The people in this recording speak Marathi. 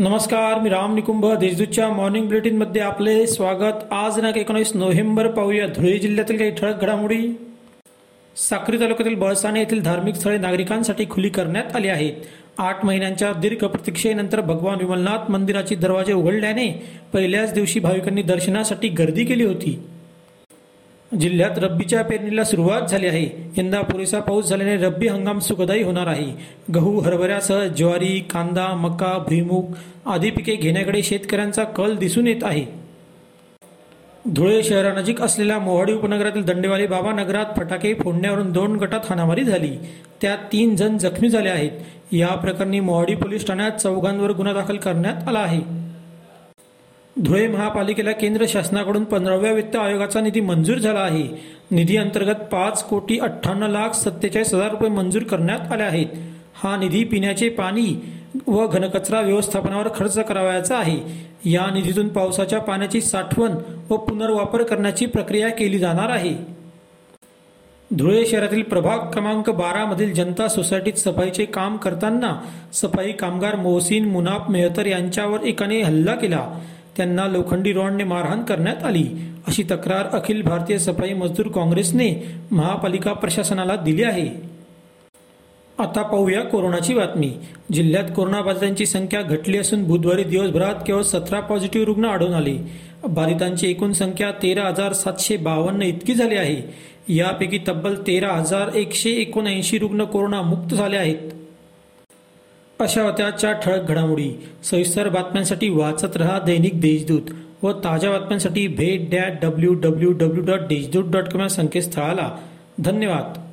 नमस्कार मी राम निकुंभ देशदूतच्या मॉर्निंग बुलेटिनमध्ये आपले स्वागत. आज दिनांक एकोणीस नोव्हेंबर पाहूया. धुळे जिल्ह्यातील काही ठळक घडामोडी. साक्री तालुक्यातील बळसाणे येथील धार्मिक स्थळे नागरिकांसाठी खुली करण्यात आली आहेत. आठ महिन्यांच्या दीर्घ प्रतीक्षेनंतर भगवान विमलनाथ मंदिराचे दरवाजे उघडल्याने पहिल्याच दिवशी भाविकांनी दर्शनासाठी गर्दी केली होती. जिल्ह्यात रब्बीच्या पेरणीला सुरुवात झाली आहे. यंदा पुरेसा पाऊस झाल्याने रब्बी हंगाम सुखदायी होणार आहे. गहू हरभऱ्यासह ज्वारी कांदा मका भुईमूग आदी पिके घेण्याकडे शेतकऱ्यांचा कल दिसून येत आहे. धुळे शहरानजीक असलेल्या मोहाडी उपनगरातील दंडेवाले बाबा नगरात फटाके फोडण्यावरून दोन गटात हाणामारी झाली. त्यात तीन जण जखमी झाले आहेत. या प्रकरणी मोहाडी पोलीस ठाण्यात चौघांवर गुन्हा दाखल करण्यात आला आहे. धुळे महापालिकेला केंद्र शासनाकडून पंधराव्या वित्त आयोगाचा निधी मंजूर झाला आहे. निधी अंतर्गत पाच कोटी अठ्ठ्याण्णव लाख सत्तेचाळीस हजार रुपये मंजूर करण्यात आले आहेत. हा निधी पिण्याचे पाणी व घनकचरा व्यवस्थापनावर खर्च करावयाचा आहे. या निधीतून पावसाच्या पाण्याची साठवण व पुनर्वापर करण्याची प्रक्रिया केली जाणार आहे. धुळे शहरातील प्रभाग क्रमांक बारा मधील जनता सोसायटीत सफाईचे काम करताना सफाई कामगार मोहसिन मुनाफ मेहतर यांच्यावर एकाने हल्ला केला. त्यांना लोखंडी रॉडने मारहाण करण्यात आली. अशी तक्रार अखिल भारतीय सफाई मजदूर काँग्रेसने महापालिका प्रशासनाला दिली आहे. आता पाहूया कोरोनाची बातमी. जिल्ह्यात कोरोनाबाधितांची संख्या घटली असून बुधवारी दिवसभरात केवळ सतरा पॉझिटिव्ह रुग्ण आढळून आले. बाधितांची एकूण संख्या तेरा हजार सातशे बावन्न इतकी झाली आहे. यापैकी तब्बल तेरा हजार एकशे एकोणऐंशी रुग्ण कोरोनामुक्त झाले आहेत. अशा होत्या ठळक घडामोडी. सविस्तर बातम्यांसाठी वाचत रहा दैनिक देशदूत व ताज्या बातम्यांसाठी भेट that W W W dot Deshdoot dot com या संकेतस्थळाला. धन्यवाद.